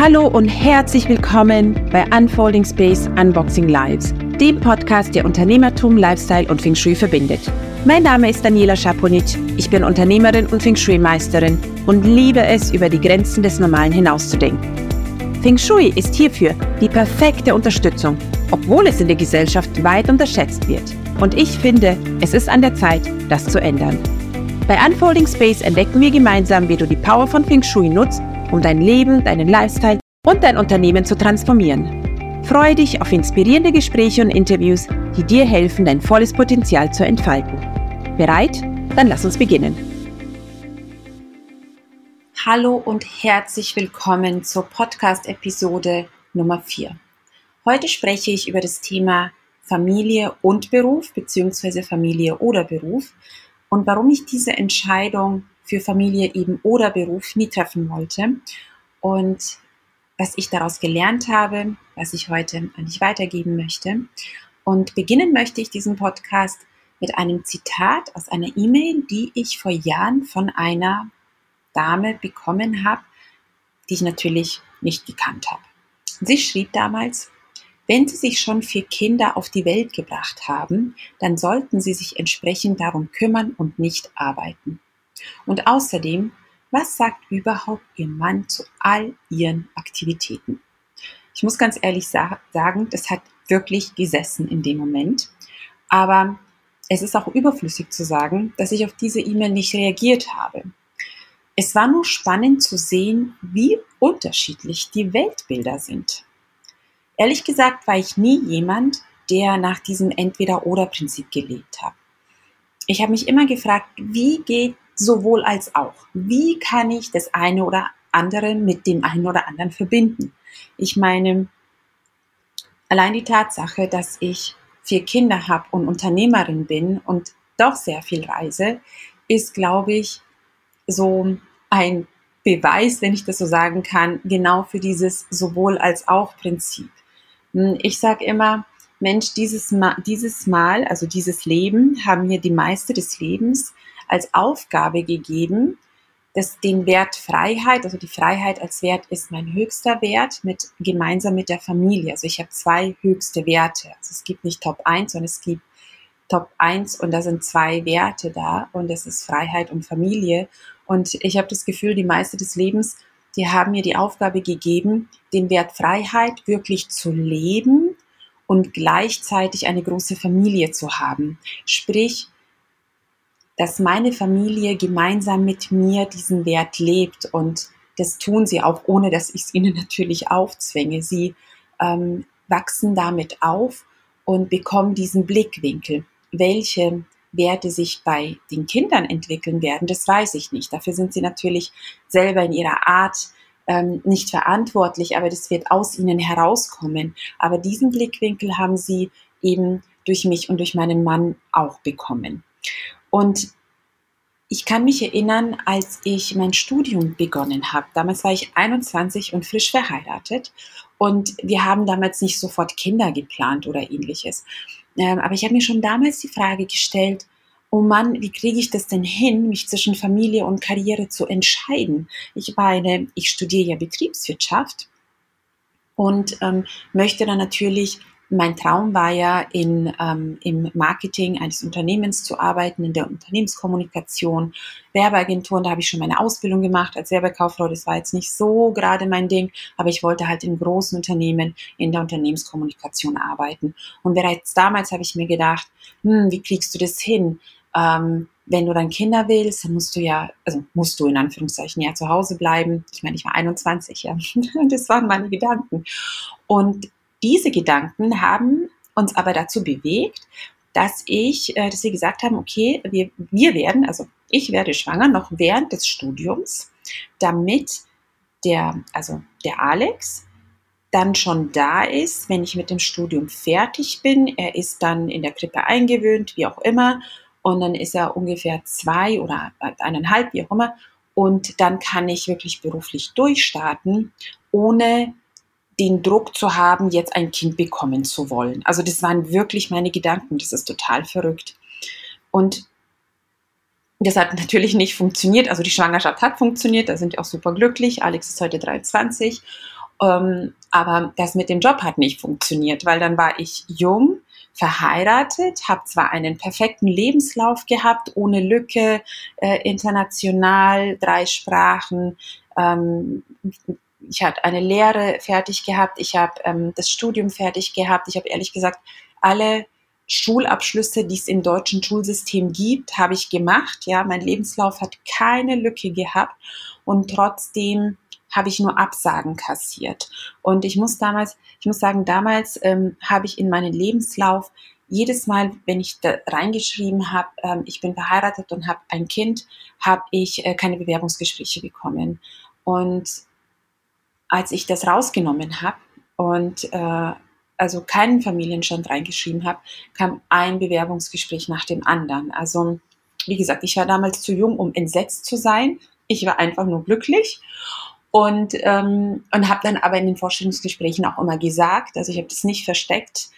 Hallo und herzlich willkommen bei Unfolding Space Unboxing Lives, dem Podcast, der Unternehmertum, Lifestyle und Feng Shui verbindet. Mein Name ist Daniela Schaponic, ich bin Unternehmerin und Feng Shui-Meisterin und liebe es, über die Grenzen des Normalen hinauszudenken. Feng Shui ist hierfür die perfekte Unterstützung, obwohl es in der Gesellschaft weit unterschätzt wird. Und ich finde, es ist an der Zeit, das zu ändern. Bei Unfolding Space entdecken wir gemeinsam, wie du die Power von Feng Shui nutzt, um dein Leben, deinen Lifestyle und dein Unternehmen zu transformieren. Freue dich auf inspirierende Gespräche und Interviews, die dir helfen, dein volles Potenzial zu entfalten. Bereit? Dann lass uns beginnen. Hallo und herzlich willkommen zur Podcast-Episode Nummer 4. Heute spreche ich über das Thema Familie und Beruf bzw. Familie oder Beruf und warum ich diese Entscheidung für Familie eben oder Beruf nie treffen wollte. Und was ich daraus gelernt habe, was ich heute an dich weitergeben möchte. Und beginnen möchte ich diesen Podcast mit einem Zitat aus einer E-Mail, die ich vor Jahren von einer Dame bekommen habe, die ich natürlich nicht gekannt habe. Sie schrieb damals, wenn Sie sich schon vier Kinder auf die Welt gebracht haben, dann sollten Sie sich entsprechend darum kümmern und nicht arbeiten. Und außerdem, was sagt überhaupt Ihr Mann zu all Ihren Aktivitäten? Ich muss ganz ehrlich sa sagen, das hat wirklich gesessen in dem Moment. Aber es ist auch überflüssig zu sagen, dass ich auf diese E-Mail nicht reagiert habe. Es war nur spannend zu sehen, wie unterschiedlich die Weltbilder sind. Ehrlich gesagt war ich nie jemand, der nach diesem Entweder-Oder-Prinzip gelebt hat. Ich habe mich immer gefragt, wie geht sowohl als auch. Wie kann ich das eine oder andere mit dem einen oder anderen verbinden? Ich meine, allein die Tatsache, dass ich vier Kinder habe und Unternehmerin bin und doch sehr viel reise, ist, glaube ich, so ein Beweis, wenn ich das so sagen kann, genau für dieses sowohl als auch Prinzip. Hm, ich sage immer, Mensch, dieses Mal, dieses Mal, also dieses Leben, haben mir die Meister des Lebens als Aufgabe gegeben, dass den Wert Freiheit, also die Freiheit als Wert ist mein höchster Wert mit, gemeinsam mit der Familie. Also ich habe zwei höchste Werte. Also es gibt nicht Top 1, sondern es gibt Top 1 und da sind zwei Werte da und das ist Freiheit und Familie. Und ich habe das Gefühl, die Meister des Lebens, die haben mir die Aufgabe gegeben, den Wert Freiheit wirklich zu leben und gleichzeitig eine große Familie zu haben. Sprich, dass meine Familie gemeinsam mit mir diesen Wert lebt und das tun sie auch, ohne dass ich es ihnen natürlich aufzwänge. Sie ähm, wachsen damit auf und bekommen diesen Blickwinkel. Welche Werte sich bei den Kindern entwickeln werden, das weiß ich nicht. Dafür sind sie natürlich selber in ihrer Art ähm, nicht verantwortlich, aber das wird aus ihnen herauskommen. Aber diesen Blickwinkel haben sie eben durch mich und durch meinen Mann auch bekommen. Und ich kann mich erinnern, als ich mein Studium begonnen habe. Damals war ich 21 und frisch verheiratet. Und wir haben damals nicht sofort Kinder geplant oder ähnliches. Ähm, aber ich habe mir schon damals die Frage gestellt, oh Mann, wie kriege ich das denn hin, mich zwischen Familie und Karriere zu entscheiden? Ich meine, ich studiere ja Betriebswirtschaft und ähm, möchte dann natürlich mein Traum war ja, in, ähm, im Marketing eines Unternehmens zu arbeiten, in der Unternehmenskommunikation, Werbeagenturen. Da habe ich schon meine Ausbildung gemacht als Werbekauffrau. Das war jetzt nicht so gerade mein Ding, aber ich wollte halt in großen Unternehmen in der Unternehmenskommunikation arbeiten. Und bereits damals habe ich mir gedacht, hm, wie kriegst du das hin? Ähm, wenn du dann Kinder willst, dann musst du ja, also musst du in Anführungszeichen ja zu Hause bleiben. Ich meine, ich war 21, ja. Das waren meine Gedanken. Und diese Gedanken haben uns aber dazu bewegt, dass ich, äh, dass wir gesagt haben, okay, wir, wir werden, also ich werde schwanger noch während des Studiums, damit der, also der Alex dann schon da ist, wenn ich mit dem Studium fertig bin. Er ist dann in der Krippe eingewöhnt, wie auch immer. Und dann ist er ungefähr zwei oder eineinhalb, wie auch immer. Und dann kann ich wirklich beruflich durchstarten, ohne den Druck zu haben, jetzt ein Kind bekommen zu wollen. Also das waren wirklich meine Gedanken. Das ist total verrückt. Und das hat natürlich nicht funktioniert. Also die Schwangerschaft hat funktioniert. Da sind wir auch super glücklich. Alex ist heute 23. Ähm, aber das mit dem Job hat nicht funktioniert, weil dann war ich jung, verheiratet, habe zwar einen perfekten Lebenslauf gehabt, ohne Lücke, äh, international, drei Sprachen. Ähm, ich hatte eine Lehre fertig gehabt, ich habe ähm, das Studium fertig gehabt. Ich habe ehrlich gesagt alle Schulabschlüsse, die es im deutschen Schulsystem gibt, habe ich gemacht. Ja, mein Lebenslauf hat keine Lücke gehabt und trotzdem habe ich nur Absagen kassiert. Und ich muss damals, ich muss sagen, damals ähm, habe ich in meinen Lebenslauf jedes Mal, wenn ich da reingeschrieben habe, ähm, ich bin verheiratet und habe ein Kind, habe ich äh, keine Bewerbungsgespräche bekommen. Und als ich das rausgenommen habe und äh, also keinen Familienstand reingeschrieben habe, kam ein Bewerbungsgespräch nach dem anderen. Also wie gesagt, ich war damals zu jung, um entsetzt zu sein. Ich war einfach nur glücklich und, ähm, und habe dann aber in den Vorstellungsgesprächen auch immer gesagt, also ich habe das nicht versteckt.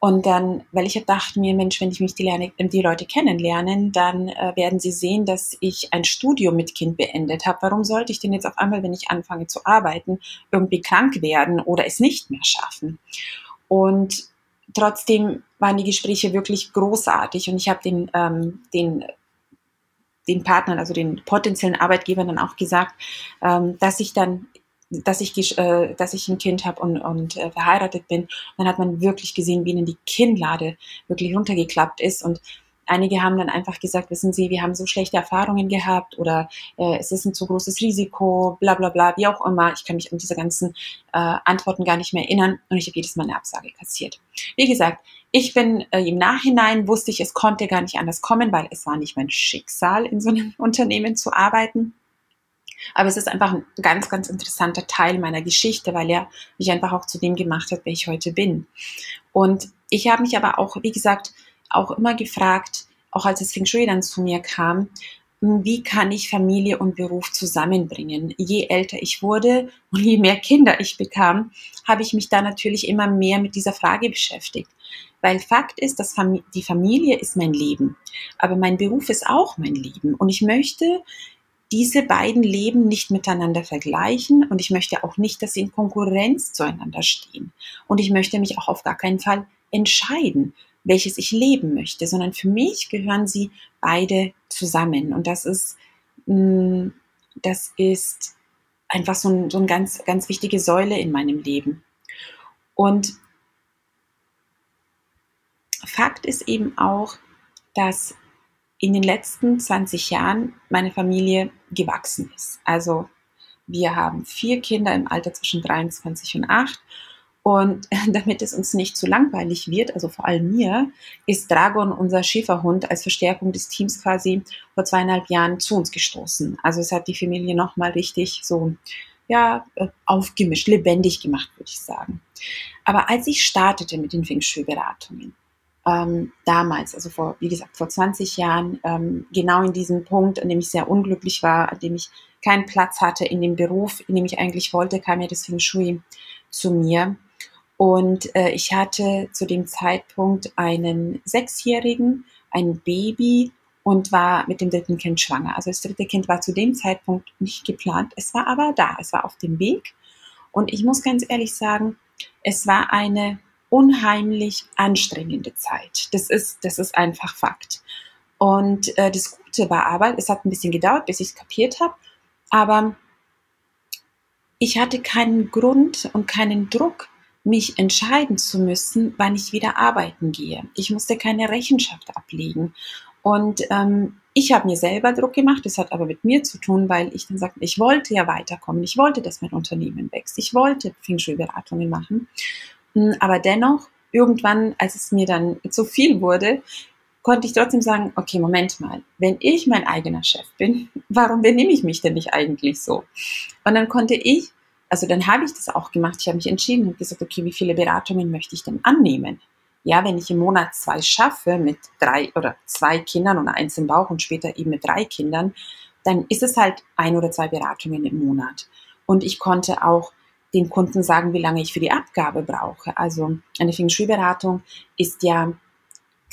Und dann, weil ich dachte mir, Mensch, wenn ich mich die, lerne, die Leute kennenlernen, dann äh, werden sie sehen, dass ich ein Studium mit Kind beendet habe. Warum sollte ich denn jetzt auf einmal, wenn ich anfange zu arbeiten, irgendwie krank werden oder es nicht mehr schaffen? Und trotzdem waren die Gespräche wirklich großartig und ich habe den, ähm, den den Partnern, also den potenziellen Arbeitgebern dann auch gesagt, ähm, dass ich dann dass ich, äh, dass ich ein Kind habe und, und äh, verheiratet bin. Und dann hat man wirklich gesehen, wie ihnen die Kinnlade wirklich runtergeklappt ist. Und einige haben dann einfach gesagt, wissen Sie, wir haben so schlechte Erfahrungen gehabt oder äh, es ist ein zu großes Risiko, bla bla bla, wie auch immer. Ich kann mich an diese ganzen äh, Antworten gar nicht mehr erinnern und ich habe jedes Mal eine Absage kassiert. Wie gesagt, ich bin äh, im Nachhinein wusste ich, es konnte gar nicht anders kommen, weil es war nicht mein Schicksal, in so einem Unternehmen zu arbeiten. Aber es ist einfach ein ganz, ganz interessanter Teil meiner Geschichte, weil er mich einfach auch zu dem gemacht hat, wer ich heute bin. Und ich habe mich aber auch, wie gesagt, auch immer gefragt, auch als es Feng Shui dann zu mir kam, wie kann ich Familie und Beruf zusammenbringen? Je älter ich wurde und je mehr Kinder ich bekam, habe ich mich da natürlich immer mehr mit dieser Frage beschäftigt. Weil Fakt ist, dass die Familie ist mein Leben, aber mein Beruf ist auch mein Leben. Und ich möchte diese beiden Leben nicht miteinander vergleichen und ich möchte auch nicht, dass sie in Konkurrenz zueinander stehen. Und ich möchte mich auch auf gar keinen Fall entscheiden, welches ich leben möchte, sondern für mich gehören sie beide zusammen. Und das ist, mm, das ist einfach so, ein, so eine ganz, ganz wichtige Säule in meinem Leben. Und Fakt ist eben auch, dass in den letzten 20 Jahren meine Familie gewachsen ist. Also wir haben vier Kinder im Alter zwischen 23 und 8 und damit es uns nicht zu langweilig wird, also vor allem mir, ist Dragon, unser Schäferhund, als Verstärkung des Teams quasi vor zweieinhalb Jahren zu uns gestoßen. Also es hat die Familie nochmal richtig so, ja, äh, aufgemischt, lebendig gemacht, würde ich sagen. Aber als ich startete mit den Feng Shui-Beratungen, ähm, damals, also vor, wie gesagt, vor 20 Jahren, ähm, genau in diesem Punkt, an dem ich sehr unglücklich war, an dem ich keinen Platz hatte in dem Beruf, in dem ich eigentlich wollte, kam ja das Feng Shui zu mir. Und äh, ich hatte zu dem Zeitpunkt einen Sechsjährigen, ein Baby und war mit dem dritten Kind schwanger. Also das dritte Kind war zu dem Zeitpunkt nicht geplant. Es war aber da, es war auf dem Weg. Und ich muss ganz ehrlich sagen, es war eine unheimlich anstrengende Zeit. Das ist, das ist einfach Fakt. Und äh, das Gute war aber, es hat ein bisschen gedauert, bis ich es kapiert habe, aber ich hatte keinen Grund und keinen Druck, mich entscheiden zu müssen, wann ich wieder arbeiten gehe. Ich musste keine Rechenschaft ablegen. Und ähm, ich habe mir selber Druck gemacht, das hat aber mit mir zu tun, weil ich dann sagte, ich wollte ja weiterkommen, ich wollte, dass mein Unternehmen wächst, ich wollte Feng machen. Aber dennoch, irgendwann, als es mir dann zu viel wurde, konnte ich trotzdem sagen, okay, Moment mal, wenn ich mein eigener Chef bin, warum benehme ich mich denn nicht eigentlich so? Und dann konnte ich also dann habe ich das auch gemacht. Ich habe mich entschieden und gesagt, okay, wie viele Beratungen möchte ich denn annehmen? Ja, wenn ich im Monat zwei schaffe mit drei oder zwei Kindern und eins im Bauch und später eben mit drei Kindern, dann ist es halt ein oder zwei Beratungen im Monat. Und ich konnte auch den Kunden sagen, wie lange ich für die Abgabe brauche. Also eine Feng Shui-Beratung ist ja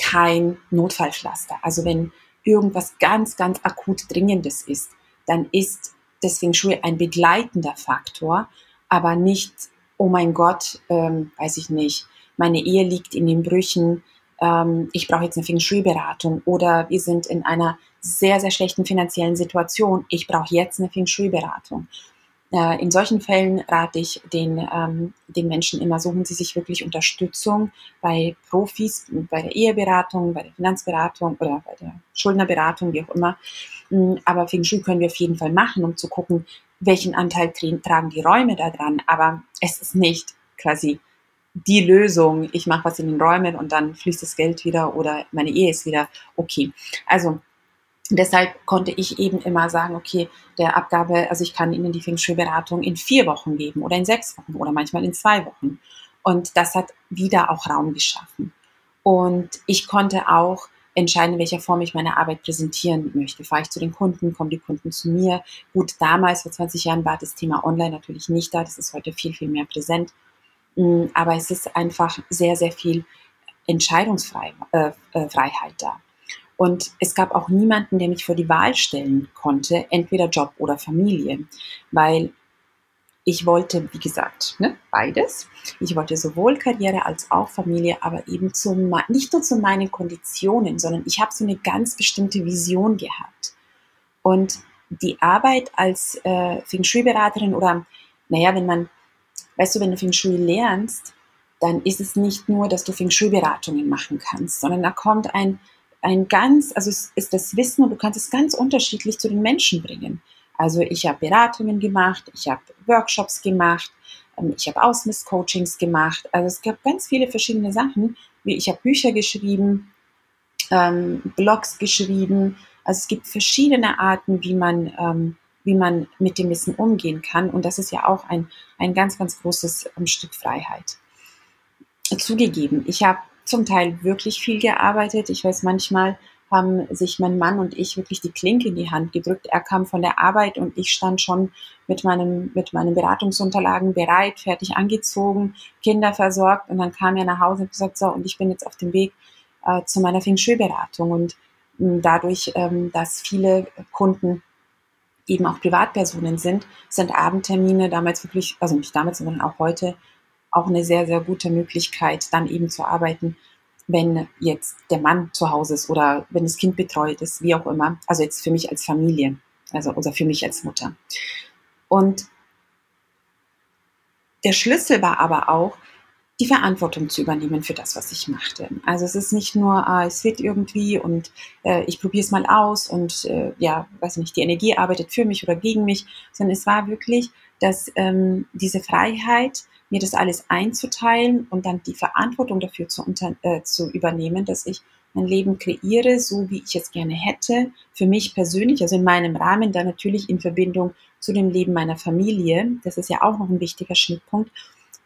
kein Notfallpflaster. Also wenn irgendwas ganz, ganz akut Dringendes ist, dann ist das Feng Shui ein begleitender Faktor, aber nicht, oh mein Gott, ähm, weiß ich nicht, meine Ehe liegt in den Brüchen, ähm, ich brauche jetzt eine Feng Shui-Beratung oder wir sind in einer sehr, sehr schlechten finanziellen Situation, ich brauche jetzt eine Feng Shui-Beratung. Äh, in solchen Fällen rate ich den, ähm, den Menschen immer, suchen sie sich wirklich Unterstützung bei Profis, bei der Eheberatung, bei der Finanzberatung oder bei der Schuldnerberatung, wie auch immer. Mm, aber Feng Shui können wir auf jeden Fall machen, um zu gucken, welchen Anteil tragen die Räume da dran. Aber es ist nicht quasi die Lösung, ich mache was in den Räumen und dann fließt das Geld wieder oder meine Ehe ist wieder okay. Also deshalb konnte ich eben immer sagen, okay, der Abgabe, also ich kann Ihnen die Feng Shui-Beratung in vier Wochen geben oder in sechs Wochen oder manchmal in zwei Wochen. Und das hat wieder auch Raum geschaffen. Und ich konnte auch entscheiden, in welcher Form ich meine Arbeit präsentieren möchte. Fahre ich zu den Kunden, kommen die Kunden zu mir. Gut, damals, vor 20 Jahren, war das Thema Online natürlich nicht da. Das ist heute viel, viel mehr präsent. Mm, aber es ist einfach sehr, sehr viel Entscheidungsfreiheit äh, äh da. Und es gab auch niemanden, der mich vor die Wahl stellen konnte, entweder Job oder Familie, weil ich wollte, wie gesagt, ne, beides. Ich wollte sowohl Karriere als auch Familie, aber eben zu, nicht nur zu meinen Konditionen, sondern ich habe so eine ganz bestimmte Vision gehabt. Und die Arbeit als äh, Feng Shui-Beraterin oder, naja, wenn man, weißt du, wenn du Feng Shui lernst, dann ist es nicht nur, dass du Feng Shui-Beratungen machen kannst, sondern da kommt ein, ein ganz, also es ist das Wissen und du kannst es ganz unterschiedlich zu den Menschen bringen. Also ich habe Beratungen gemacht, ich habe Workshops gemacht, ähm, ich habe Ausmisscoachings gemacht. Also es gab ganz viele verschiedene Sachen. Ich habe Bücher geschrieben, ähm, Blogs geschrieben. Also es gibt verschiedene Arten, wie man, ähm, wie man mit dem Wissen umgehen kann. Und das ist ja auch ein, ein ganz, ganz großes ähm, Stück Freiheit. Zugegeben, ich habe zum Teil wirklich viel gearbeitet. Ich weiß manchmal, haben sich mein Mann und ich wirklich die Klinke in die Hand gedrückt. Er kam von der Arbeit und ich stand schon mit, meinem, mit meinen Beratungsunterlagen bereit, fertig angezogen, Kinder versorgt und dann kam er nach Hause und gesagt, so, und ich bin jetzt auf dem Weg äh, zu meiner Feng Shui-Beratung und dadurch, ähm, dass viele Kunden eben auch Privatpersonen sind, sind Abendtermine damals wirklich, also nicht damals, sondern auch heute, auch eine sehr, sehr gute Möglichkeit, dann eben zu arbeiten wenn jetzt der Mann zu Hause ist oder wenn das Kind betreut ist, wie auch immer. Also jetzt für mich als Familie, also oder für mich als Mutter. Und der Schlüssel war aber auch, die Verantwortung zu übernehmen für das, was ich machte. Also es ist nicht nur, ah, es wird irgendwie und äh, ich probiere es mal aus und äh, ja, weiß nicht, die Energie arbeitet für mich oder gegen mich, sondern es war wirklich, dass ähm, diese Freiheit, mir das alles einzuteilen und dann die Verantwortung dafür zu, äh, zu übernehmen, dass ich mein Leben kreiere, so wie ich es gerne hätte, für mich persönlich, also in meinem Rahmen, dann natürlich in Verbindung zu dem Leben meiner Familie. Das ist ja auch noch ein wichtiger Schnittpunkt.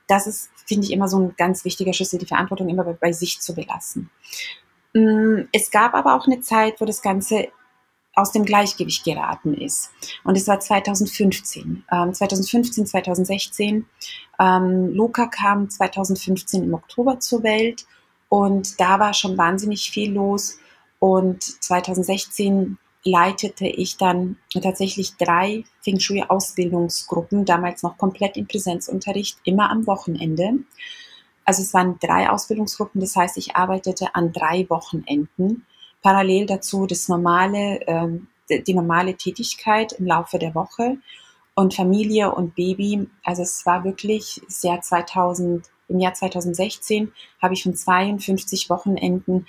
Das ist, finde ich, immer so ein ganz wichtiger Schlüssel, die Verantwortung immer bei, bei sich zu belassen. Mm, es gab aber auch eine Zeit, wo das Ganze aus dem Gleichgewicht geraten ist. Und es war 2015. Ähm, 2015, 2016. Ähm, Luca kam 2015 im Oktober zur Welt und da war schon wahnsinnig viel los. Und 2016 leitete ich dann tatsächlich drei Feng Shui-Ausbildungsgruppen, damals noch komplett im Präsenzunterricht, immer am Wochenende. Also es waren drei Ausbildungsgruppen, das heißt, ich arbeitete an drei Wochenenden parallel dazu das normale, ähm, die normale Tätigkeit im Laufe der Woche und Familie und Baby. Also es war wirklich das Jahr 2000, im Jahr 2016 habe ich von 52 Wochenenden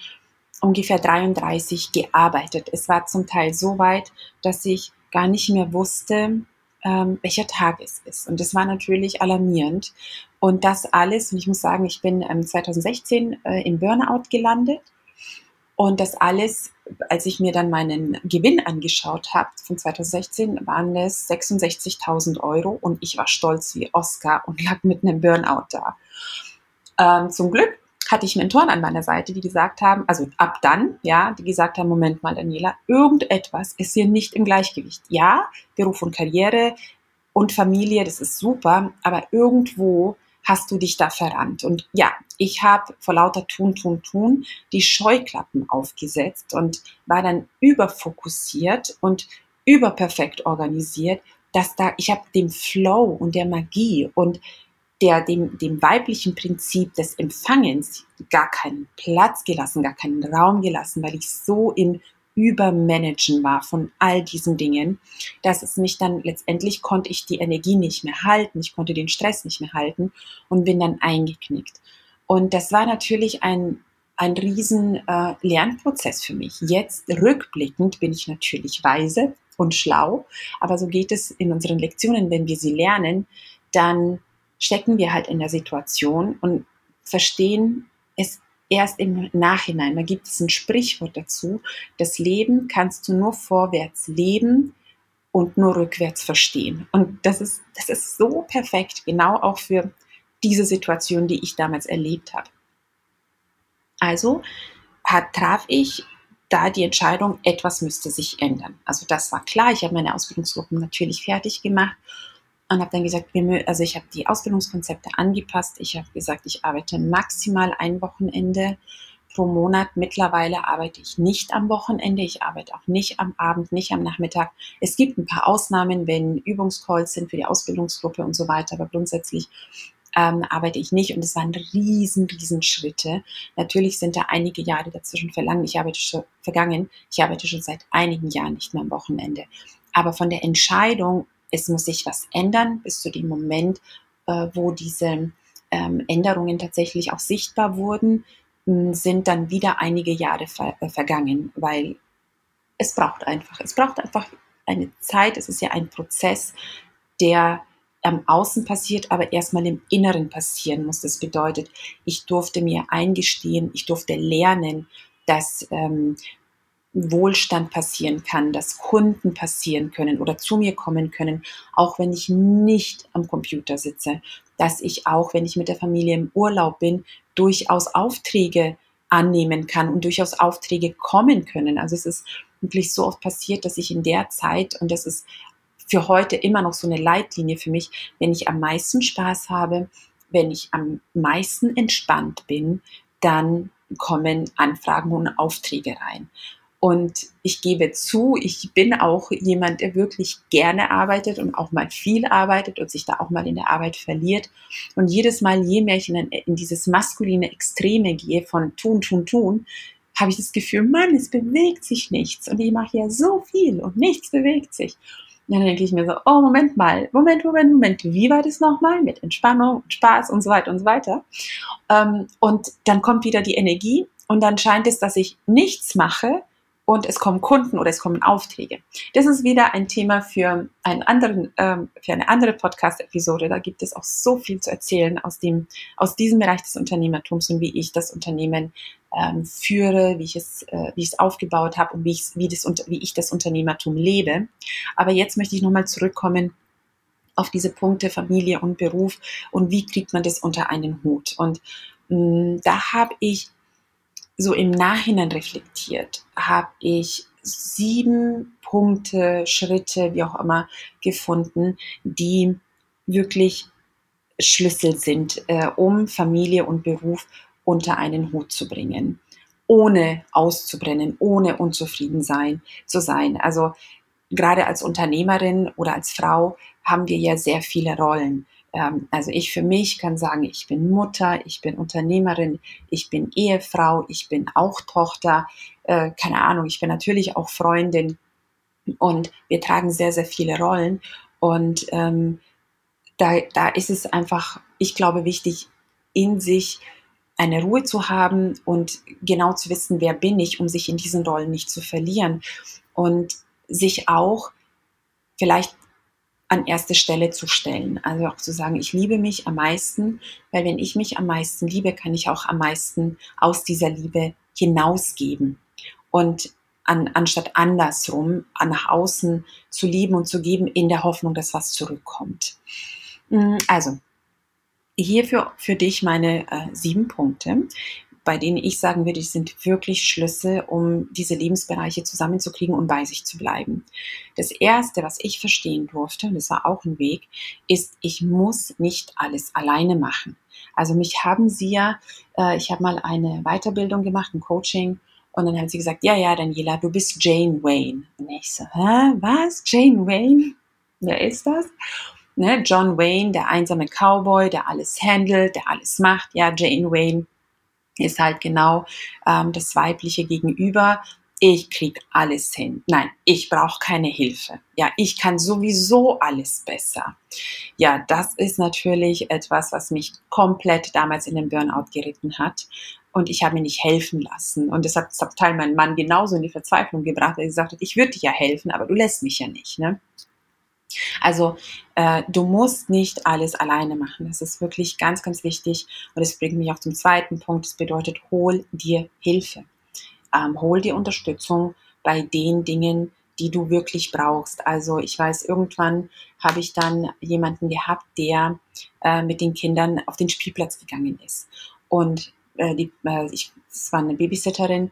ungefähr 33 gearbeitet. Es war zum Teil so weit, dass ich gar nicht mehr wusste, ähm, welcher Tag es ist. Und das war natürlich alarmierend. Und das alles, und ich muss sagen, ich bin ähm, 2016 äh, im Burnout gelandet und das alles, als ich mir dann meinen Gewinn angeschaut habe von 2016, waren es 66.000 Euro und ich war stolz wie Oscar und lag mit einem Burnout da. Ähm, zum Glück hatte ich Mentoren an meiner Seite, die gesagt haben, also ab dann, ja, die gesagt haben, Moment mal, Daniela, irgendetwas ist hier nicht im Gleichgewicht. Ja, Beruf und Karriere und Familie, das ist super, aber irgendwo hast du dich da verrannt. Und ja, ich habe vor lauter Tun, Tun, Tun die Scheuklappen aufgesetzt und war dann überfokussiert und überperfekt organisiert dass da, ich habe dem Flow und der Magie und der, dem, dem weiblichen Prinzip des Empfangens gar keinen Platz gelassen, gar keinen Raum gelassen, weil ich so im Übermanagen war von all diesen Dingen, dass es mich dann letztendlich konnte ich die Energie nicht mehr halten, ich konnte den Stress nicht mehr halten und bin dann eingeknickt. Und das war natürlich ein, ein riesen äh, Lernprozess für mich. Jetzt rückblickend bin ich natürlich weise und schlau, aber so geht es in unseren Lektionen, wenn wir sie lernen, dann stecken wir halt in der Situation und verstehen es erst im Nachhinein. Da gibt es ein Sprichwort dazu. Das Leben kannst du nur vorwärts leben und nur rückwärts verstehen. Und das ist, das ist so perfekt, genau auch für diese Situation, die ich damals erlebt habe. Also hat, traf ich da die Entscheidung, etwas müsste sich ändern. Also das war klar. Ich habe meine Ausbildungsgruppen natürlich fertig gemacht und habe dann gesagt, also ich habe die Ausbildungskonzepte angepasst. Ich habe gesagt, ich arbeite maximal ein Wochenende pro Monat. Mittlerweile arbeite ich nicht am Wochenende. Ich arbeite auch nicht am Abend, nicht am Nachmittag. Es gibt ein paar Ausnahmen, wenn Übungscalls sind für die Ausbildungsgruppe und so weiter. Aber grundsätzlich ähm, arbeite ich nicht und es waren riesen, riesen Schritte. Natürlich sind da einige Jahre dazwischen verlangen. Ich arbeite schon, vergangen. Ich arbeite schon seit einigen Jahren nicht mehr am Wochenende. Aber von der Entscheidung, es muss sich was ändern, bis zu dem Moment, äh, wo diese ähm, Änderungen tatsächlich auch sichtbar wurden, sind dann wieder einige Jahre ver äh, vergangen, weil es braucht einfach, es braucht einfach eine Zeit, es ist ja ein Prozess, der am Außen passiert, aber erstmal im Inneren passieren muss. Das bedeutet, ich durfte mir eingestehen, ich durfte lernen, dass ähm, Wohlstand passieren kann, dass Kunden passieren können oder zu mir kommen können, auch wenn ich nicht am Computer sitze, dass ich auch, wenn ich mit der Familie im Urlaub bin, durchaus Aufträge annehmen kann und durchaus Aufträge kommen können. Also es ist wirklich so oft passiert, dass ich in der Zeit, und das ist für heute immer noch so eine Leitlinie für mich, wenn ich am meisten Spaß habe, wenn ich am meisten entspannt bin, dann kommen Anfragen und Aufträge rein. Und ich gebe zu, ich bin auch jemand, der wirklich gerne arbeitet und auch mal viel arbeitet und sich da auch mal in der Arbeit verliert. Und jedes Mal, je mehr ich in, in dieses maskuline Extreme gehe von tun, tun, tun, habe ich das Gefühl, Mann, es bewegt sich nichts. Und ich mache ja so viel und nichts bewegt sich. Und dann denke ich mir so, oh, Moment mal, Moment, Moment, Moment, wie war das nochmal? Mit Entspannung, Spaß und so weiter und so weiter. Ähm, und dann kommt wieder die Energie und dann scheint es, dass ich nichts mache, und es kommen Kunden oder es kommen Aufträge. Das ist wieder ein Thema für, einen anderen, ähm, für eine andere Podcast-Episode. Da gibt es auch so viel zu erzählen aus, dem, aus diesem Bereich des Unternehmertums und wie ich das Unternehmen ähm, führe, wie ich es, äh, wie ich es aufgebaut habe und wie, ich, wie, das, wie ich das Unternehmertum lebe. Aber jetzt möchte ich nochmal zurückkommen auf diese Punkte Familie und Beruf und wie kriegt man das unter einen Hut. Und mh, mm, da habe ich so im Nachhinein reflektiert, habe ich sieben Punkte, Schritte, wie auch immer, gefunden, die wirklich Schlüssel sind, äh, um Familie und Beruf unter einen Hut zu bringen, ohne auszubrennen, ohne unzufrieden sein, zu sein. Also gerade als Unternehmerin oder als Frau haben wir ja sehr viele Rollen. Ähm, also ich für mich kann sagen, ich bin Mutter, ich bin Unternehmerin, ich bin Ehefrau, ich bin auch Tochter, äh, keine Ahnung, ich bin natürlich auch Freundin. Und wir tragen sehr, sehr viele Rollen. Und ähm, da, da ist es einfach, ich glaube, wichtig, in sich eine Ruhe zu haben und genau zu wissen, wer bin ich, um sich in diesen Rollen nicht zu verlieren. Und sich auch vielleicht an erste Stelle zu stellen. Also auch zu sagen, ich liebe mich am meisten, weil wenn ich mich am meisten liebe, kann ich auch am meisten aus dieser Liebe hinausgeben. Und an, anstatt andersrum nach außen zu lieben und zu geben, in der Hoffnung, dass was zurückkommt. Mm, also, hierfür für dich meine äh, sieben Punkte bei denen ich sagen würde, die sind wirklich Schlüssel, um diese Lebensbereiche zusammenzukriegen und bei sich zu bleiben. Das Erste, was ich verstehen durfte, und das war auch ein Weg, ist, ich muss nicht alles alleine machen. Also mich haben sie ja, äh, ich habe mal eine Weiterbildung gemacht, ein Coaching, und dann hat sie gesagt, ja, ja, Daniela, du bist Jane Wayne. Und ich so, hä, was? Jane Wayne? wer ist das? Ne? John Wayne, der einsame Cowboy, der alles handelt, der alles macht. Ja, Jane Wayne ist halt genau ähm, das weibliche Gegenüber. Ich krieg alles hin. Nein, ich brauche keine Hilfe. Ja, ich kann sowieso alles besser. Ja, das ist natürlich etwas, was mich komplett damals in den Burnout geritten hat. Und ich habe mir nicht helfen lassen. Und das hat Teil mein Mann genauso in die Verzweiflung gebracht, weil er gesagt hat, ich würde dir ja helfen, aber du lässt mich ja nicht. Ne? Also äh, du musst nicht alles alleine machen. Das ist wirklich ganz, ganz wichtig. Und das bringt mich auch zum zweiten Punkt. Das bedeutet, hol dir Hilfe. Ähm, hol dir Unterstützung bei den Dingen, die du wirklich brauchst. Also ich weiß, irgendwann habe ich dann jemanden gehabt, der äh, mit den Kindern auf den Spielplatz gegangen ist. Und äh, die, äh, ich, es war eine Babysitterin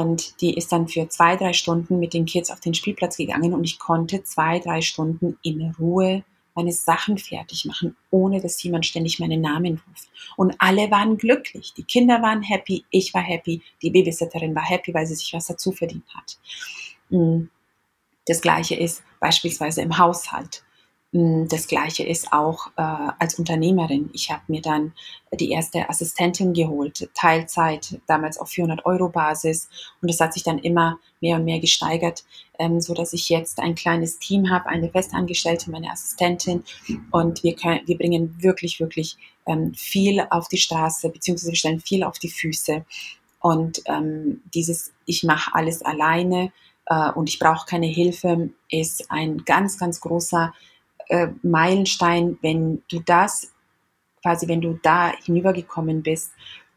und die ist dann für zwei, drei Stunden mit den Kids auf den Spielplatz gegangen und ich konnte zwei, drei Stunden in Ruhe meine Sachen fertig machen, ohne dass jemand ständig meinen Namen ruft. Und alle waren glücklich. Die Kinder waren happy, ich war happy, die Babysitterin war happy, weil sie sich was dazu verdient hat. Mm. Das gleiche ist beispielsweise im Haushalt. Hm, das gleiche ist auch äh, als Unternehmerin. Ich habe mir dann die erste Assistentin geholt, Teilzeit, damals auf 400 Euro Basis. Und das hat sich dann immer mehr und mehr gesteigert, ähm, so dass ich jetzt ein kleines Team habe, eine Festangestellte, meine Assistentin. Und wir, können, wir bringen wirklich, wirklich ähm, viel auf die Straße, beziehungsweise wir stellen viel auf die Füße. Und ähm, dieses, ich mache alles alleine äh, und ich brauche keine Hilfe, ist ein ganz, ganz großer äh, Meilenstein, wenn du das, quasi wenn du da hinübergekommen bist,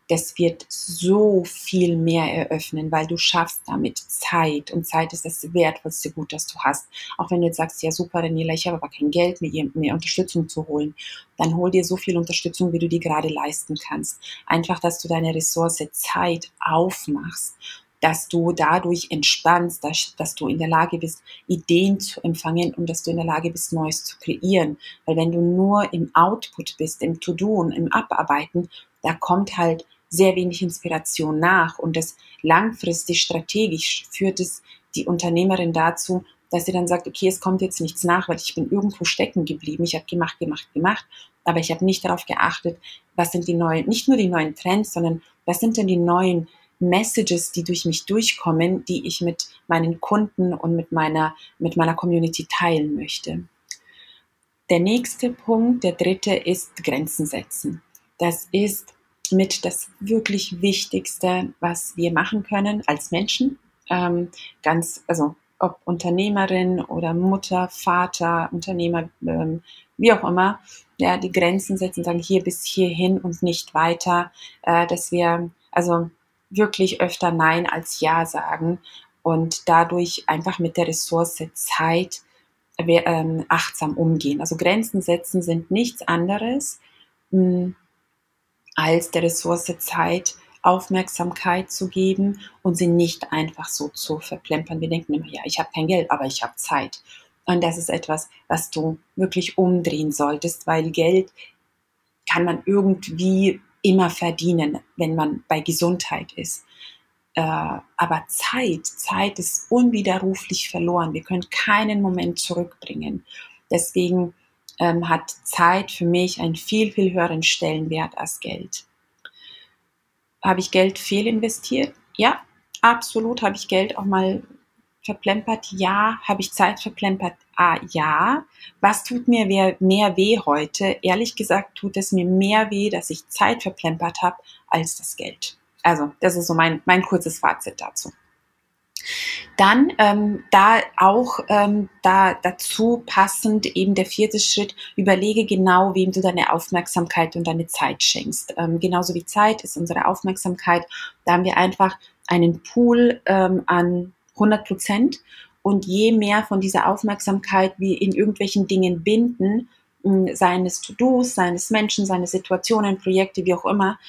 das wird so viel mehr eröffnen, weil du schaffst damit Zeit und Zeit ist das wertvollste Gut, das du hast. Auch wenn du jetzt sagst, ja super, Daniela, ich habe aber kein Geld, mir, mir Unterstützung zu holen, dann hol dir so viel Unterstützung, wie du die gerade leisten kannst. Einfach, dass du deine Ressource Zeit aufmachst dass du dadurch entspannst, dass, dass du in der Lage bist, Ideen zu empfangen und dass du in der Lage bist, Neues zu kreieren. Weil wenn du nur im Output bist, im To-Do und im Abarbeiten, da kommt halt sehr wenig Inspiration nach und das langfristig strategisch führt es die Unternehmerin dazu, dass sie dann sagt, okay, es kommt jetzt nichts nach, weil ich bin irgendwo stecken geblieben. Ich habe gemacht, gemacht, gemacht, aber ich habe nicht darauf geachtet, was sind die neuen, nicht nur die neuen Trends, sondern was sind denn die neuen Messages, die durch mich durchkommen, die ich mit meinen Kunden und mit meiner, mit meiner Community teilen möchte. Der nächste Punkt, der dritte, ist Grenzen setzen. Das ist mit das wirklich Wichtigste, was wir machen können als Menschen. Ähm, ganz, also ob Unternehmerin oder Mutter, Vater, Unternehmer, ähm, wie auch immer, ja, die Grenzen setzen, sagen hier bis hierhin und nicht weiter, äh, dass wir, also wirklich öfter Nein als Ja sagen und dadurch einfach mit der Ressource Zeit ähm, achtsam umgehen. Also Grenzen setzen sind nichts anderes hm, als der Ressource Zeit Aufmerksamkeit zu geben und sie nicht einfach so zu verplempern. Wir denken immer, ja, ich habe kein Geld, aber ich habe Zeit. Und das ist etwas, was du wirklich umdrehen solltest, weil Geld kann man irgendwie immer verdienen, wenn man bei Gesundheit ist. Äh, aber Zeit, Zeit ist unwiderruflich verloren. Wir können keinen Moment zurückbringen. Deswegen ähm, hat Zeit für mich einen viel, viel höheren Stellenwert als Geld. Habe ich Geld fehlinvestiert? Ja, absolut. Habe ich Geld auch mal verplempert? Ja. Habe ich Zeit verplempert? Ah, ja. Was tut mir mehr weh heute? Ehrlich gesagt tut es mir mehr weh, dass ich Zeit verplempert habe, als das Geld. Also, das ist so mein, mein kurzes Fazit dazu. Dann ähm, da auch ähm, da dazu passend eben der vierte Schritt, überlege genau, wem du deine Aufmerksamkeit und deine Zeit schenkst. Ähm, genauso wie Zeit ist unsere Aufmerksamkeit. Da haben wir einfach einen Pool ähm, an 100 Prozent. Und je mehr von dieser Aufmerksamkeit wir in irgendwelchen Dingen binden, seines To-Dos, seines Menschen, seine Situationen, Projekte, wie auch immer,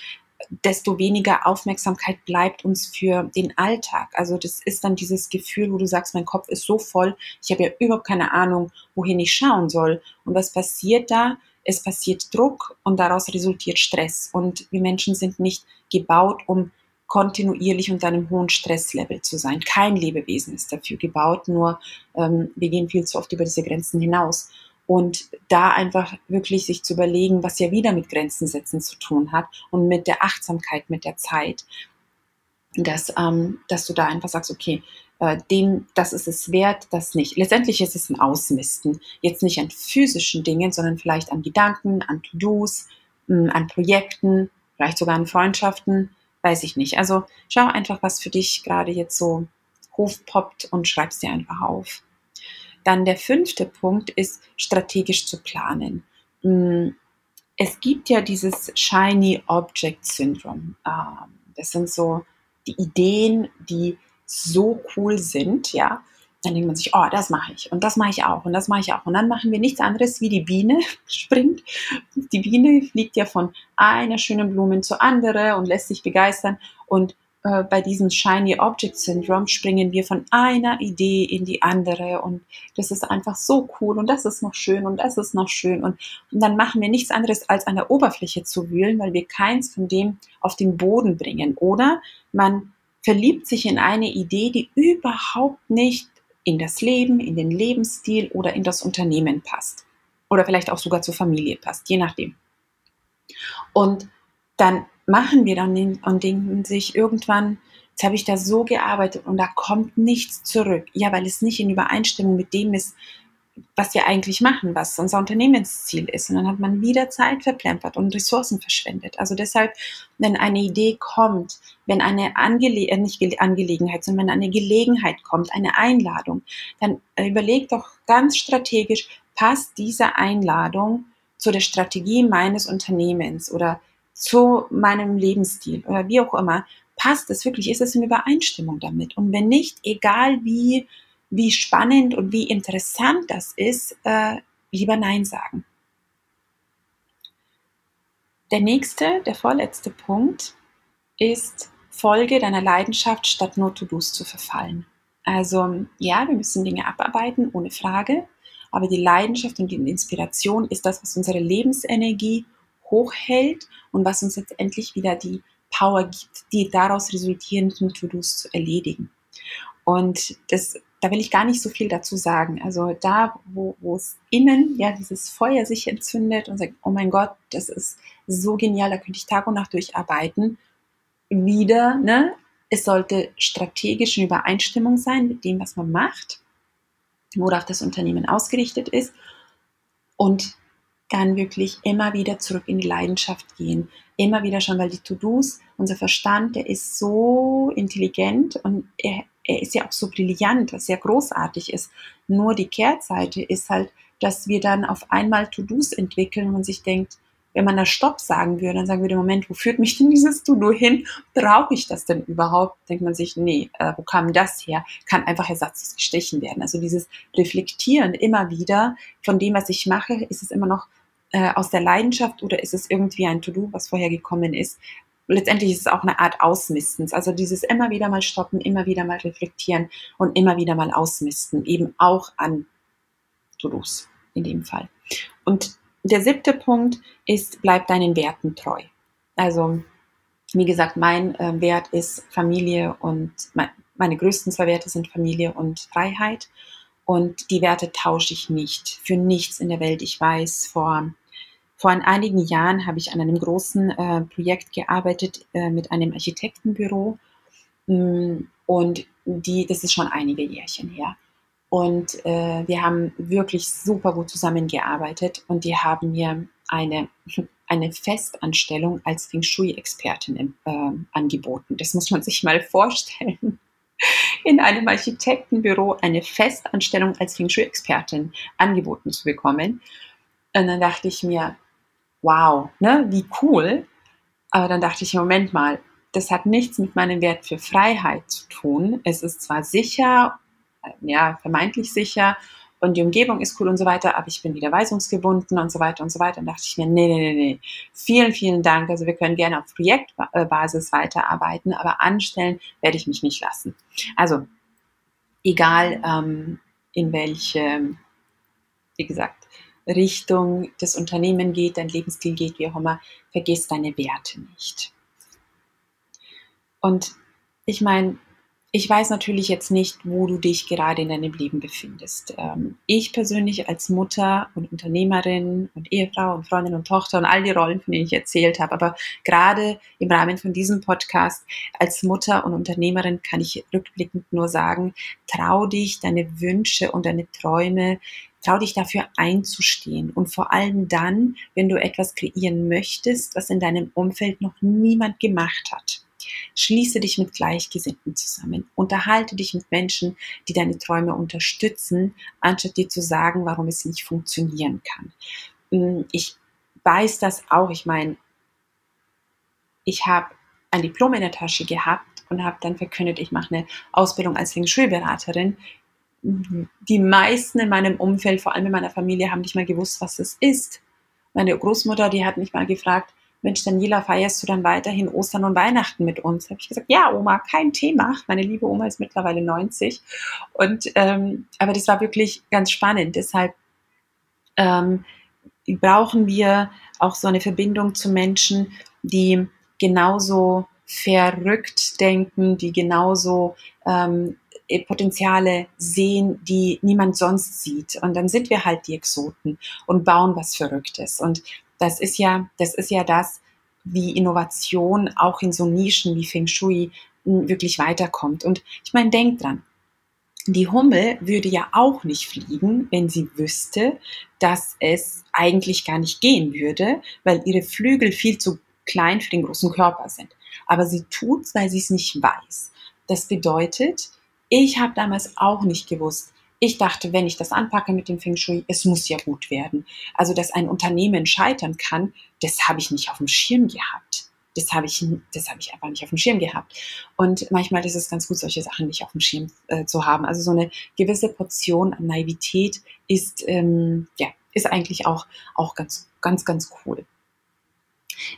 desto weniger Aufmerksamkeit bleibt uns für den Alltag. Also das ist dann dieses Gefühl, wo du sagst, mein Kopf ist so voll, ich habe ja überhaupt keine Ahnung, wohin ich schauen soll. Und was passiert da? Es passiert Druck und daraus resultiert Stress. Und wir Menschen sind nicht gebaut, um kontinuierlich unter einem hohen Stresslevel zu sein. Kein Lebewesen ist dafür gebaut, nur ähm, wir gehen viel zu oft über diese Grenzen hinaus. Und da einfach wirklich sich zu überlegen, was ja wieder mit Grenzen setzen zu tun hat und mit der Achtsamkeit, mit der Zeit, dass, ähm, dass du da einfach sagst, okay, äh, dem, das ist es wert, das nicht. Letztendlich ist es ein Ausmisten. Jetzt nicht an physischen Dingen, sondern vielleicht an Gedanken, an To-Dos, hm, an Projekten, vielleicht sogar an Freundschaften, weiß ich nicht. Also schau einfach, was für dich gerade jetzt so hochpoppt und schreib es dir einfach auf. Dann der fünfte Punkt ist, strategisch zu planen. Hm, es gibt ja dieses Shiny Object Syndrome. Ähm, das sind so die Ideen, die so cool sind, ja, dann denkt man sich, oh, das mache ich und das mache ich auch und das mache ich auch. Und dann machen wir nichts anderes, wie die Biene springt. Die Biene fliegt ja von einer schönen Blume zur anderen und lässt sich begeistern. Und äh, bei diesem Shiny Object Syndrome springen wir von einer Idee in die andere und das ist einfach so cool und das ist noch schön und das ist noch schön und, und dann machen wir nichts anderes als an der Oberfläche zu wühlen, weil wir keins von dem auf den Boden bringen oder man verliebt sich in eine Idee, die überhaupt nicht in das Leben, in den Lebensstil oder in das Unternehmen passt. Oder vielleicht auch sogar zur Familie passt, je nachdem. Und dann machen wir dann und denken sich irgendwann, jetzt habe ich da so gearbeitet und da kommt nichts zurück. Ja, weil es nicht in Übereinstimmung mit dem ist, was wir eigentlich machen, was unser Unternehmensziel ist. Und dann hat man wieder Zeit verplempert und Ressourcen verschwendet. Also deshalb, wenn eine Idee kommt, wenn eine Angele äh, nicht Angelegenheit, sondern wenn eine Gelegenheit kommt, eine Einladung, dann überleg doch ganz strategisch, passt diese Einladung zu der Strategie meines Unternehmens oder zu meinem Lebensstil oder wie auch immer, passt es wirklich, ist es in Übereinstimmung damit? Und wenn nicht, egal wie wie spannend und wie interessant das ist, äh, lieber Nein sagen. Der nächste, der vorletzte Punkt ist Folge deiner Leidenschaft statt nur To-Dos zu verfallen. Also ja, wir müssen Dinge abarbeiten, ohne Frage, aber die Leidenschaft und die Inspiration ist das, was unsere Lebensenergie hochhält und was uns letztendlich wieder die Power gibt, die daraus resultierenden To-Dos zu erledigen. Und das da will ich gar nicht so viel dazu sagen. Also da, wo, es innen, ja, dieses Feuer sich entzündet und sagt, oh mein Gott, das ist so genial, da könnte ich Tag und Nacht durcharbeiten. Wieder, ne? Es sollte strategisch in Übereinstimmung sein mit dem, was man macht, worauf das Unternehmen ausgerichtet ist. Und dann wirklich immer wieder zurück in die Leidenschaft gehen. Immer wieder schon, weil die To-Dos, unser Verstand, der ist so intelligent und er, er ist ja auch so brillant, was sehr großartig ist. Nur die Kehrseite ist halt, dass wir dann auf einmal To-Dos entwickeln und sich denkt, wenn man da Stopp sagen würde, dann sagen wir, Moment, wo führt mich denn dieses To-Do hin? Brauche ich das denn überhaupt? Denkt man sich, nee, äh, wo kam das her? Kann einfach ersatzlos gestrichen werden. Also dieses Reflektieren immer wieder von dem, was ich mache, ist es immer noch äh, aus der Leidenschaft oder ist es irgendwie ein To-Do, was vorher gekommen ist? Letztendlich ist es auch eine Art Ausmistens. Also dieses immer wieder mal stoppen, immer wieder mal reflektieren und immer wieder mal ausmisten, eben auch an To-Dos in dem Fall. Und der siebte Punkt ist, bleib deinen Werten treu. Also, wie gesagt, mein äh, Wert ist Familie und mein, meine größten zwei Werte sind Familie und Freiheit. Und die Werte tausche ich nicht für nichts in der Welt. Ich weiß, vor vor einigen Jahren habe ich an einem großen äh, Projekt gearbeitet äh, mit einem Architektenbüro. Mm, und die, das ist schon einige Jährchen her. Und äh, wir haben wirklich super gut zusammengearbeitet und die haben mir eine, eine Festanstellung als Feng Shui-Expertin äh, angeboten. Das muss man sich mal vorstellen. In einem Architektenbüro eine Festanstellung als Feng Shui-Expertin angeboten zu bekommen. Und dann dachte ich mir, wow, ne, wie cool. Aber dann dachte ich, Moment mal, das hat nichts mit meinem Wert für Freiheit zu tun. Es ist zwar sicher, äh, ja, vermeintlich sicher und die Umgebung ist cool und so weiter, aber ich bin wieder weisungsgebunden und so weiter und so weiter. Und dachte ich mir, nee, nee, nee, nee, vielen, vielen Dank. Also wir können gerne auf Projektbasis weiterarbeiten, aber anstellen werde ich mich nicht lassen. Also egal ähm, in welche, wie gesagt, Richtung das Unternehmen geht, dein Lebensstil geht, wie auch immer, vergiss deine Werte nicht. Und ich meine, ich weiß natürlich jetzt nicht, wo du dich gerade in deinem Leben befindest. Ähm, ich persönlich als Mutter und Unternehmerin und Ehefrau und Freundin und Tochter und all die Rollen, von denen ich erzählt habe, aber gerade im Rahmen von diesem Podcast als Mutter und Unternehmerin kann ich rückblickend nur sagen, trau dich, deine Wünsche und deine Träume Trau dich dafür einzustehen und vor allem dann, wenn du etwas kreieren möchtest, was in deinem Umfeld noch niemand gemacht hat. Schließe dich mit Gleichgesinnten zusammen. Unterhalte dich mit Menschen, die deine Träume unterstützen, anstatt dir zu sagen, warum es nicht funktionieren kann. Hm, ich weiß das auch. Ich meine, ich habe ein Diplom in der Tasche gehabt und habe dann verkündet, ich mache eine Ausbildung als Feng Shui-Beraterin. Die meisten in meinem Umfeld, vor allem in meiner Familie, haben nicht mal gewusst, was das ist. Meine Großmutter, die hat mich mal gefragt, Mensch, Daniela, feierst du dann weiterhin Ostern und Weihnachten mit uns? Habe ich gesagt, ja, Oma, kein Thema. Meine liebe Oma ist mittlerweile 90. Und ähm, aber das war wirklich ganz spannend. Deshalb ähm, brauchen wir auch so eine Verbindung zu Menschen, die genauso verrückt denken, die genauso ähm, Potenziale sehen, die niemand sonst sieht. Und dann sind wir halt die Exoten und bauen was Verrücktes. Und das ist ja, das ist ja das, wie Innovation auch in so Nischen wie Feng Shui hm, wirklich weiterkommt. Und ich meine, denk dran. Die Hummel würde ja auch nicht fliegen, wenn sie wüsste, dass es eigentlich gar nicht gehen würde, weil ihre Flügel viel zu klein für den großen Körper sind. Aber sie tut's, weil sie es nicht weiß. Das bedeutet, ich habe damals auch nicht gewusst, ich dachte, wenn ich das anpacke mit dem Feng Shui, es muss ja gut werden. Also, dass ein Unternehmen scheitern kann, das habe ich nicht auf dem Schirm gehabt. Das habe ich, das habe ich einfach nicht auf dem Schirm gehabt. Und manchmal ist es ganz gut, solche Sachen nicht auf dem Schirm äh, zu haben. Also so eine gewisse Portion an Naivität ist, ähm, ja, ist eigentlich auch, auch ganz, ganz, ganz cool.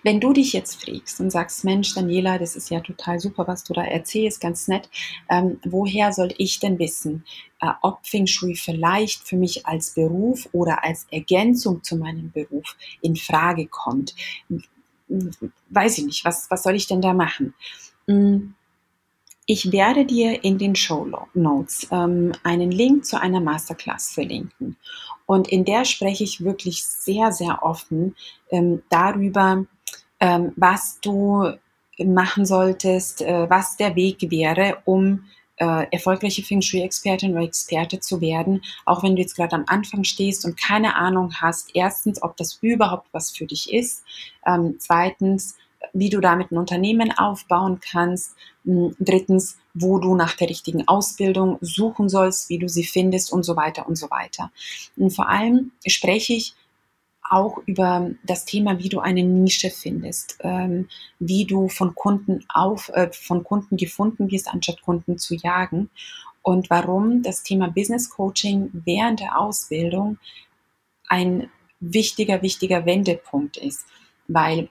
Wenn du dich jetzt fragst und sagst, Mensch, Daniela, das ist ja total super, was du da erzählst, ganz nett, ähm, woher soll ich denn wissen, äh, ob Feng Shui vielleicht für mich als Beruf oder als Ergänzung zu meinem Beruf in Frage kommt? Weiß ich nicht, was, was soll ich denn da machen? Hm, ich werde dir in den Show Notes ähm, einen Link zu einer Masterclass verlinken. Und in der spreche ich wirklich sehr, sehr offen ähm, darüber, ähm, was du machen solltest, äh, was der Weg wäre, um äh, erfolgreiche Feng Shui-Expertin oder Experte zu werden, auch wenn du jetzt gerade am Anfang stehst und keine Ahnung hast, erstens, ob das überhaupt was für dich ist, ähm, zweitens, wie du damit ein Unternehmen aufbauen kannst, drittens, wo du nach der richtigen Ausbildung suchen sollst, wie du sie findest und so weiter und so weiter. Und vor allem spreche ich auch über das Thema, wie du eine Nische findest, ähm, wie du von Kunden auf, äh, von Kunden gefunden wirst, anstatt Kunden zu jagen. Und warum das Thema Business Coaching während der Ausbildung ein wichtiger, wichtiger Wendepunkt ist, weil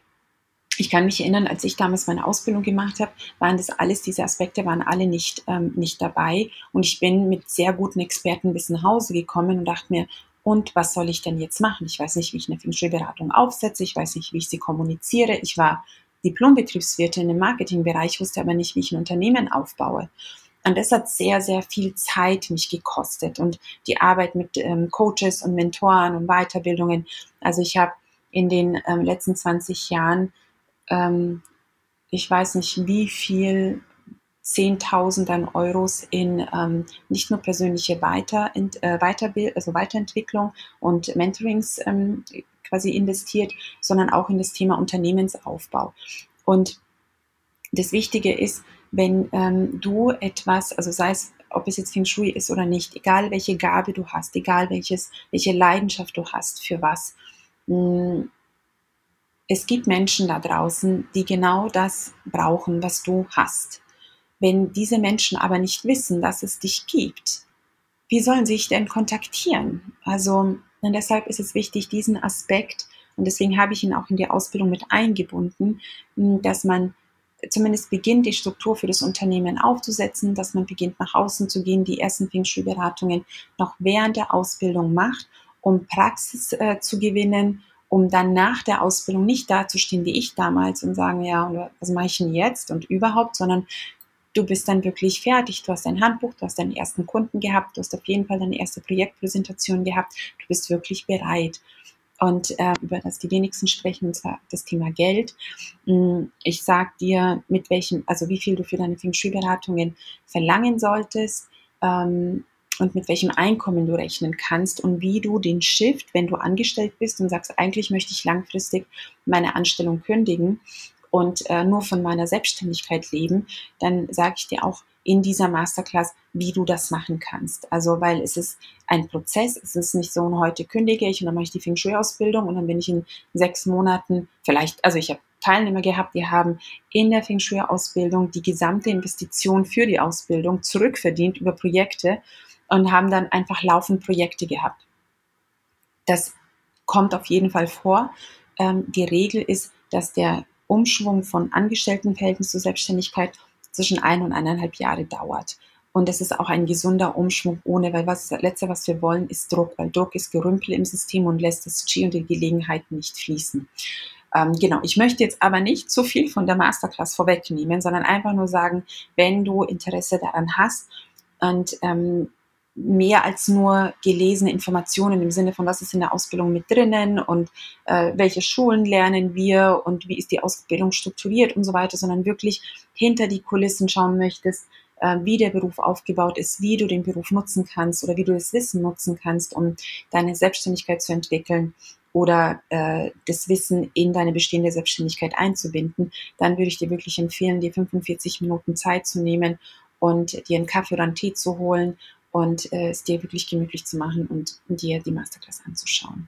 ich kann mich erinnern, als ich damals meine Ausbildung gemacht habe, waren das alles, diese Aspekte waren alle nicht, ähm, nicht dabei. Und ich bin mit sehr guten Experten bis nach Hause gekommen und dachte mir, und was soll ich denn jetzt machen? Ich weiß nicht, wie ich eine Feng aufsetze, ich weiß nicht, wie ich sie kommuniziere. Ich war Diplombetriebswirtin im Marketingbereich, wusste aber nicht, wie ich ein Unternehmen aufbaue. Und das hat sehr, sehr viel Zeit mich gekostet und die Arbeit mit ähm, Coaches und Mentoren und Weiterbildungen. Also ich habe in den ähm, letzten 20 Jahren ähm, ich weiß nicht wie viel Zehntausenden Euros in ähm, nicht nur persönliche Weiter, äh, Weiterbild, also Weiterentwicklung und Mentorings ähm, quasi investiert, sondern auch in das Thema Unternehmensaufbau. Und das Wichtige ist, wenn ähm, du etwas, also sei es, ob es jetzt Feng Shui ist oder nicht, egal welche Gabe du hast, egal welches, welche Leidenschaft du hast für was, mh, mm, es gibt Menschen da draußen, die genau das brauchen, was du hast. Wenn diese Menschen aber nicht wissen, dass es dich gibt, wie sollen sie dich denn kontaktieren? Also und deshalb ist es wichtig, diesen Aspekt, und deswegen habe ich ihn auch in die Ausbildung mit eingebunden, dass man zumindest beginnt, die Struktur für das Unternehmen aufzusetzen, dass man beginnt, nach außen zu gehen, die ersten Feng noch während der Ausbildung macht, um Praxis äh, zu gewinnen um dann nach der Ausbildung nicht dazustehen wie ich damals und sagen, ja, was mache ich denn jetzt und überhaupt, sondern du bist dann wirklich fertig. Du hast dein Handbuch, du hast deinen ersten Kunden gehabt, du hast auf jeden Fall deine erste Projektpräsentation gehabt, du bist wirklich bereit. Und äh, über das die wenigsten sprechen, und zwar das Thema Geld. Hm, ich sag dir, mit welchem, also wie viel du für deine Feng Shui-Beratungen verlangen solltest. Ähm, und mit welchem Einkommen du rechnen kannst und wie du den Shift, wenn du angestellt bist und sagst, eigentlich möchte ich langfristig meine Anstellung kündigen, und äh, nur von meiner Selbstständigkeit leben, dann sage ich dir auch in dieser Masterclass, wie du das machen kannst. Also, weil es ist ein Prozess, es ist nicht so, heute kündige ich und dann mache ich die Feng Shui-Ausbildung und dann bin ich in sechs Monaten vielleicht, also ich habe Teilnehmer gehabt, die haben in der Feng Shui-Ausbildung die gesamte Investition für die Ausbildung zurückverdient über Projekte und haben dann einfach laufend Projekte gehabt. Das kommt auf jeden Fall vor. Ähm, die Regel ist, dass der Umschwung von Angestelltenverhältnis zur Selbstständigkeit zwischen ein und eineinhalb Jahre dauert. Und das ist auch ein gesunder Umschwung ohne, weil was, das Letzte, was wir wollen, ist Druck, weil Druck ist Gerümpel im System und lässt das Chi und die Gelegenheiten nicht fließen. Ähm, genau, ich möchte jetzt aber nicht zu viel von der Masterclass vorwegnehmen, sondern einfach nur sagen, wenn du Interesse daran hast und ähm, mehr als nur gelesene Informationen im Sinne von, was ist in der Ausbildung mit drinnen und äh, welche Schulen lernen wir und wie ist die Ausbildung strukturiert und so weiter, sondern wirklich hinter die Kulissen schauen möchtest, äh, wie der Beruf aufgebaut ist, wie du den Beruf nutzen kannst oder wie du das Wissen nutzen kannst, um deine Selbstständigkeit zu entwickeln oder äh, das Wissen in deine bestehende Selbstständigkeit einzubinden, dann würde ich dir wirklich empfehlen, dir 45 Minuten Zeit zu nehmen und dir einen Kaffee oder einen Tee zu holen und äh, es dir wirklich gemütlich zu machen und dir die Masterclass anzuschauen.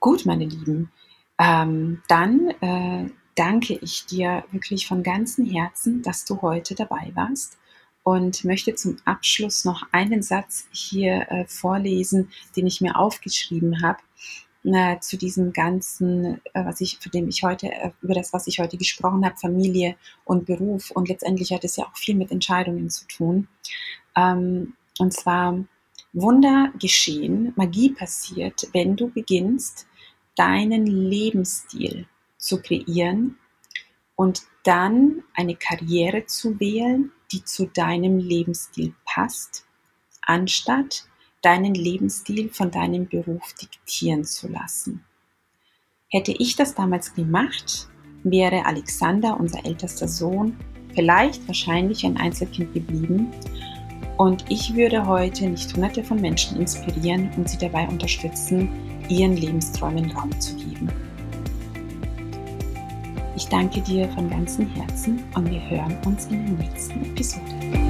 Gut, meine Lieben, ähm, dann äh, danke ich dir wirklich von ganzem Herzen, dass du heute dabei warst und möchte zum Abschluss noch einen Satz hier äh, vorlesen, den ich mir aufgeschrieben habe äh, zu diesem ganzen, äh, was ich, für dem ich heute, äh, über das, was ich heute gesprochen habe, Familie und Beruf. Und letztendlich hat es ja auch viel mit Entscheidungen zu tun. Ähm, und zwar Wunder geschehen, Magie passiert, wenn du beginnst, deinen Lebensstil zu kreieren und dann eine Karriere zu wählen, die zu deinem Lebensstil passt, anstatt deinen Lebensstil von deinem Beruf diktieren zu lassen. Hätte ich das damals gemacht, wäre Alexander, unser ältester Sohn, vielleicht wahrscheinlich ein Einzelkind geblieben und ich würde heute nicht hunderte von Menschen inspirieren und sie dabei unterstützen, ihren Lebensträumen Raum zu geben. Ich danke dir von ganzem Herzen und wir hören uns in der nächsten Episode.